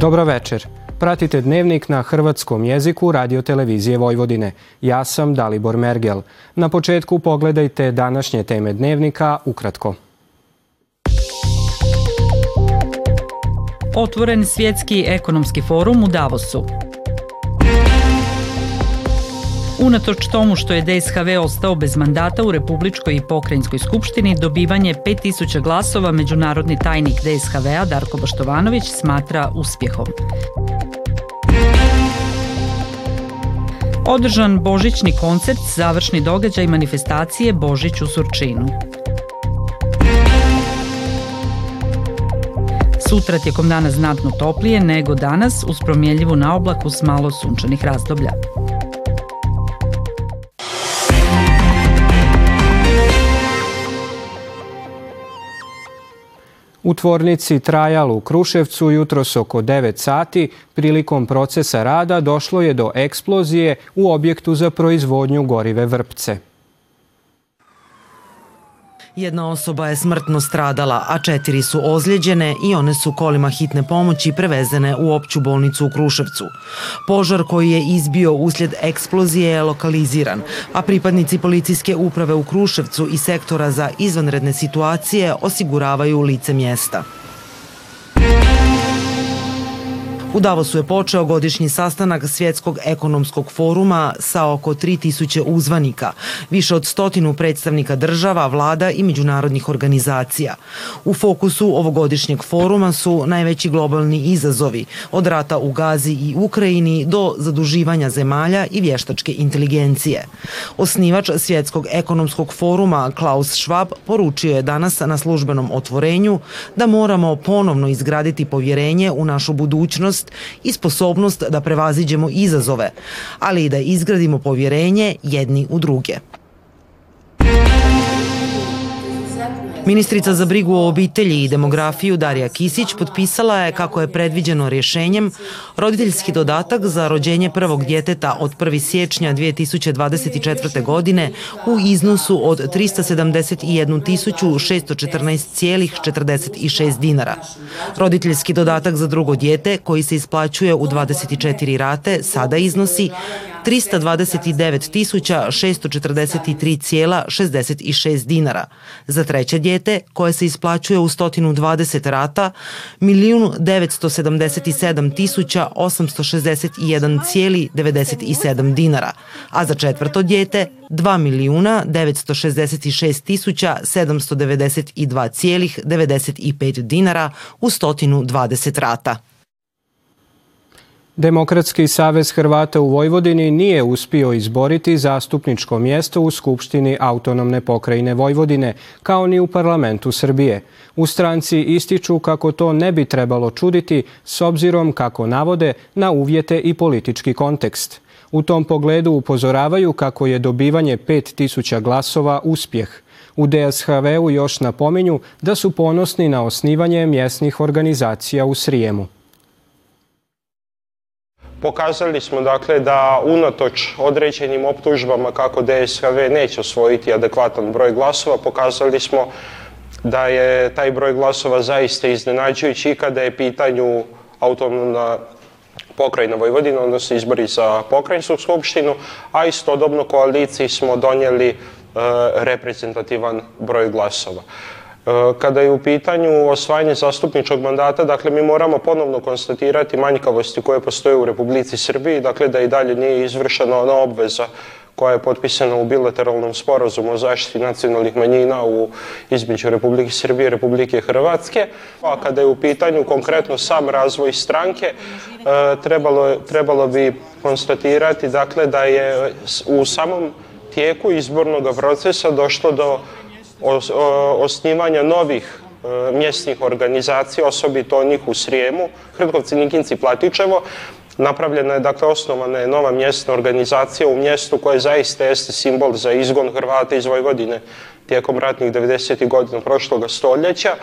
Dobro večer. Pratite dnevnik na hrvatskom jeziku Radio Televizije Vojvodine. Ja sam Dalibor Mergel. Na početku pogledajte današnje teme dnevnika ukratko. Otvoren svjetski ekonomski forum u Davosu. Unatoč tomu što je DSHV ostao bez mandata u Republičkoj i Pokrajinskoj skupštini, dobivanje 5000 glasova međunarodni tajnik DSHV-a Darko Boštovanović smatra uspjehom. Održan božićni koncert, završni događaj manifestacije Božić u Surčinu. Sutra tijekom dana znatno toplije nego danas uz promjenljivu na oblaku s malo sunčanih razdoblja. U tvornici Trajal u Kruševcu jutros oko 9 sati prilikom procesa rada došlo je do eksplozije u objektu za proizvodnju gorive vrpce. Jedna osoba je smrtno stradala, a četiri su ozlijeđene i one su kolima hitne pomoći prevezene u opću bolnicu u Kruševcu. Požar koji je izbio uslijed eksplozije je lokaliziran, a pripadnici policijske uprave u Kruševcu i sektora za izvanredne situacije osiguravaju lice mjesta. U Davosu je počeo godišnji sastanak Svjetskog ekonomskog foruma sa oko 3000 uzvanika, više od stotinu predstavnika država, vlada i međunarodnih organizacija. U fokusu ovogodišnjeg foruma su najveći globalni izazovi, od rata u Gazi i Ukrajini do zaduživanja zemalja i vještačke inteligencije. Osnivač Svjetskog ekonomskog foruma Klaus Schwab poručio je danas na službenom otvorenju da moramo ponovno izgraditi povjerenje u našu budućnost i sposobnost da prevaziđemo izazove, ali i da izgradimo povjerenje jedni u druge. Ministrica za brigu o obitelji i demografiju Darija Kisić potpisala je kako je predviđeno rješenjem roditeljski dodatak za rođenje prvog djeteta od 1. siječnja 2024. godine u iznosu od 371.614,46 dinara. Roditeljski dodatak za drugo dijete koji se isplaćuje u 24 rate sada iznosi 329.643,66 dinara. Za treće dijete, koje se isplaćuje u 120 rata, 1.977.861,97 dinara, a za četvrto dijete 2.966.792,95 dinara u 120 rata. Demokratski savez Hrvata u Vojvodini nije uspio izboriti zastupničko mjesto u Skupštini autonomne pokrajine Vojvodine, kao ni u parlamentu Srbije. U stranci ističu kako to ne bi trebalo čuditi s obzirom kako navode na uvjete i politički kontekst. U tom pogledu upozoravaju kako je dobivanje 5000 glasova uspjeh. U DSHV-u još napominju da su ponosni na osnivanje mjesnih organizacija u Srijemu. Pokazali smo dakle da unatoč određenim optužbama kako DSHV neće osvojiti adekvatan broj glasova, pokazali smo da je taj broj glasova zaista iznenađujući i kada je pitanju autonomna pokrajina Vojvodina, odnosno izbori za pokrajinsku skupštinu, a istodobno koaliciji smo donijeli e, reprezentativan broj glasova. E, kada je u pitanju osvajanje zastupničkog mandata, dakle mi moramo ponovno konstatirati manjkavosti koje postoje u Republici Srbiji, dakle da i dalje nije izvršena ona obveza koja je potpisana u bilateralnom sporazumu o zaštiti nacionalnih manjina u između Republike Srbije i Republike Hrvatske. A kada je u pitanju konkretno sam razvoj stranke, e, trebalo, trebalo bi konstatirati dakle da je u samom tijeku izbornog procesa došlo do osnivanja novih e, mjesnih organizacija, osobito onih u Srijemu, Hrtkovci, Nikinci, Platičevo. Napravljena je, dakle, osnovana je nova mjesna organizacija u mjestu koje zaista jeste simbol za izgon Hrvata iz Vojvodine tijekom ratnih 90. godina prošloga stoljeća.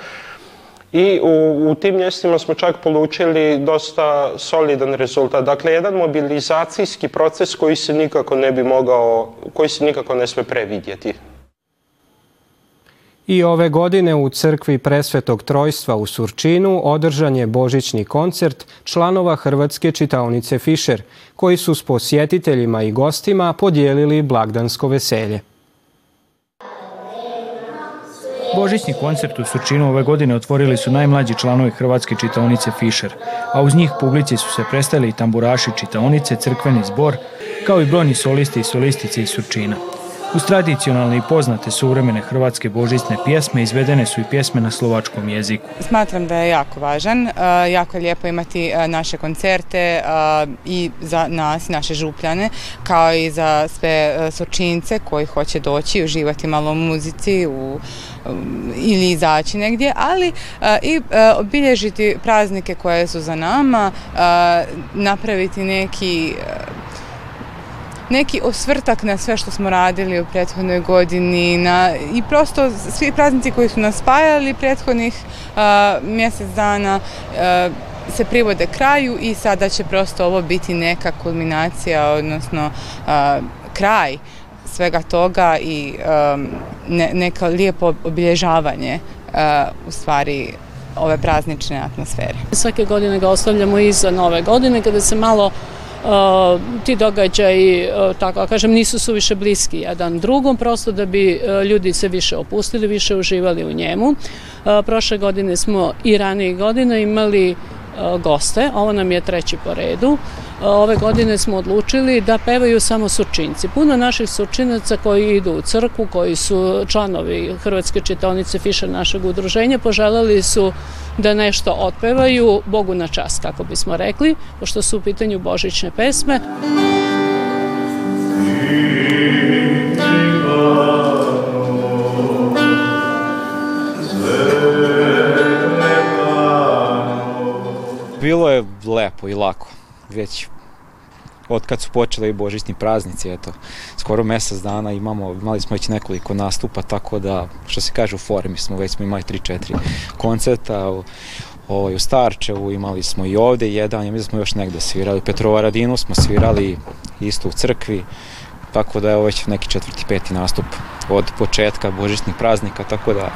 I u, u tim mjestima smo čak polučili dosta solidan rezultat. Dakle, jedan mobilizacijski proces koji se nikako ne bi mogao, koji se nikako ne sme previdjeti. I ove godine u crkvi Presvetog Trojstva u Surčinu održan je božićni koncert članova Hrvatske čitaonice Fischer, koji su s posjetiteljima i gostima podijelili blagdansko veselje. Božićni koncert u Surčinu ove godine otvorili su najmlađi članovi Hrvatske čitaonice Fischer, a uz njih publici su se predstavili i tamburaši čitaonice, crkveni zbor, kao i brojni solisti i solistice iz Surčina. Uz tradicionalne i poznate suvremene hrvatske božićne pjesme izvedene su i pjesme na slovačkom jeziku. Smatram da je jako važan, jako je lijepo imati naše koncerte i za nas, naše župljane, kao i za sve sočince koji hoće doći i uživati malo u muzici u, ili izaći negdje, ali i obilježiti praznike koje su za nama, napraviti neki neki osvrtak na sve što smo radili u prethodnoj godini na, i prosto svi praznici koji su nas spajali prethodnih mjesec dana se privode kraju i sada će prosto ovo biti neka kulminacija, odnosno kraj svega toga i ne, neka lijepo obilježavanje u stvari ove praznične atmosfere. Svake godine ga ostavljamo iza nove godine kada se malo ti događaji, tako kažem, nisu suviše bliski jedan drugom, prosto da bi ljudi se više opustili, više uživali u njemu. Prošle godine smo i ranije godine imali goste, ovo nam je treći po redu. Ove godine smo odlučili da pevaju samo surčinci. Puno naših surčinaca koji idu u crku, koji su članovi Hrvatske čitonice Fiša našeg udruženja, poželjeli su da nešto otpevaju Bogu na čast, kako bismo rekli, pošto su u pitanju božićne pesme. Lepo i lako, već od kad su počeli božićni praznici, eto, skoro mjesec dana imamo, imali smo već nekoliko nastupa, tako da, što se kaže u formi smo, već smo imali 3-4 koncerta, u, ovaj, u Starčevu, imali smo i ovdje jedan, ja mislim smo još negdje svirali, Petrova Radinu smo svirali isto u crkvi, tako da je ovo već neki četvrti, peti nastup od početka božićnih praznika, tako da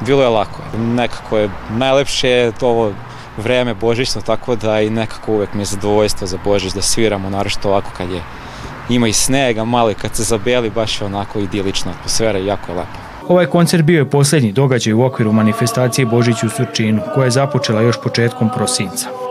bilo je lako. Nekako je najlepše ovo vreme božićno, tako da i nekako uvek mi je zadovoljstvo za Božić da sviramo, naročito ovako kad je ima i snega malo i kad se zabeli baš je onako idilična atmosfera i jako je lepo. Ovaj koncert bio je posljednji događaj u okviru manifestacije Božić u Surčinu, koja je započela još početkom prosinca.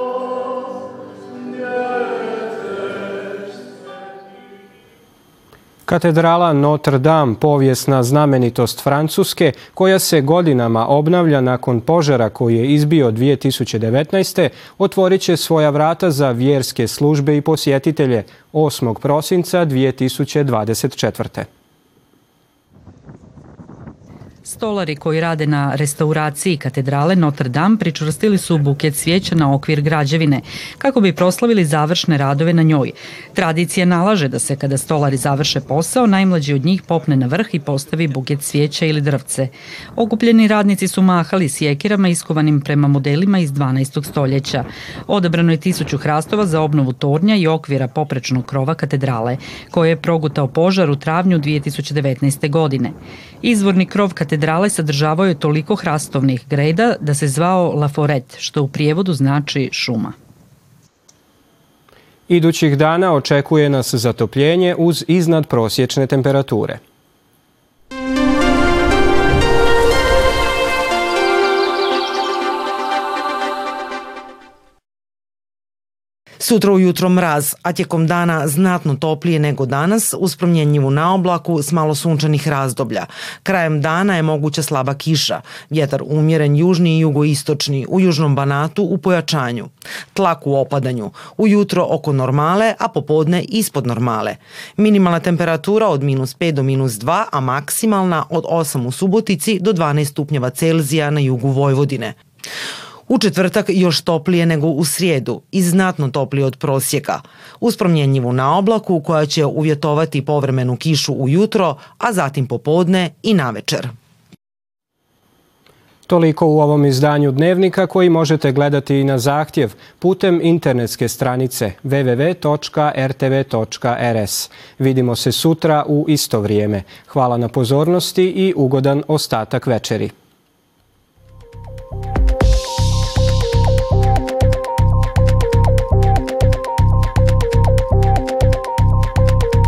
Katedrala Notre Dame, povijesna znamenitost Francuske, koja se godinama obnavlja nakon požara koji je izbio 2019. otvorit će svoja vrata za vjerske službe i posjetitelje 8. prosinca 2024. Stolari koji rade na restauraciji katedrale Notre Dame pričvrstili su buket svijeća na okvir građevine kako bi proslavili završne radove na njoj. Tradicija nalaže da se kada stolari završe posao, najmlađi od njih popne na vrh i postavi buket svijeća ili drvce. Okupljeni radnici su mahali sjekirama iskovanim prema modelima iz 12. stoljeća. Odabrano je tisuću hrastova za obnovu tornja i okvira poprečnog krova katedrale, koje je progutao požar u travnju 2019. godine. Izvorni krov katedrale sadržavao je toliko hrastovnih greda da se zvao Laforet, što u prijevodu znači šuma. Idućih dana očekuje nas zatopljenje uz iznad prosječne temperature. Sutra ujutro mraz, a tijekom dana znatno toplije nego danas uz promjenjivu na oblaku s malo sunčanih razdoblja. Krajem dana je moguća slaba kiša, vjetar umjeren južni i jugoistočni, u južnom banatu u pojačanju. Tlak u opadanju, ujutro oko normale, a popodne ispod normale. Minimalna temperatura od minus 5 do minus 2, a maksimalna od 8 u Subotici do 12 stupnjeva Celzija na jugu Vojvodine. U četvrtak još toplije nego u srijedu i znatno toplije od prosjeka. Uz promjenjivu na oblaku koja će uvjetovati povremenu kišu ujutro, a zatim popodne i navečer. Toliko u ovom izdanju Dnevnika koji možete gledati i na zahtjev putem internetske stranice www.rtv.rs. Vidimo se sutra u isto vrijeme. Hvala na pozornosti i ugodan ostatak večeri.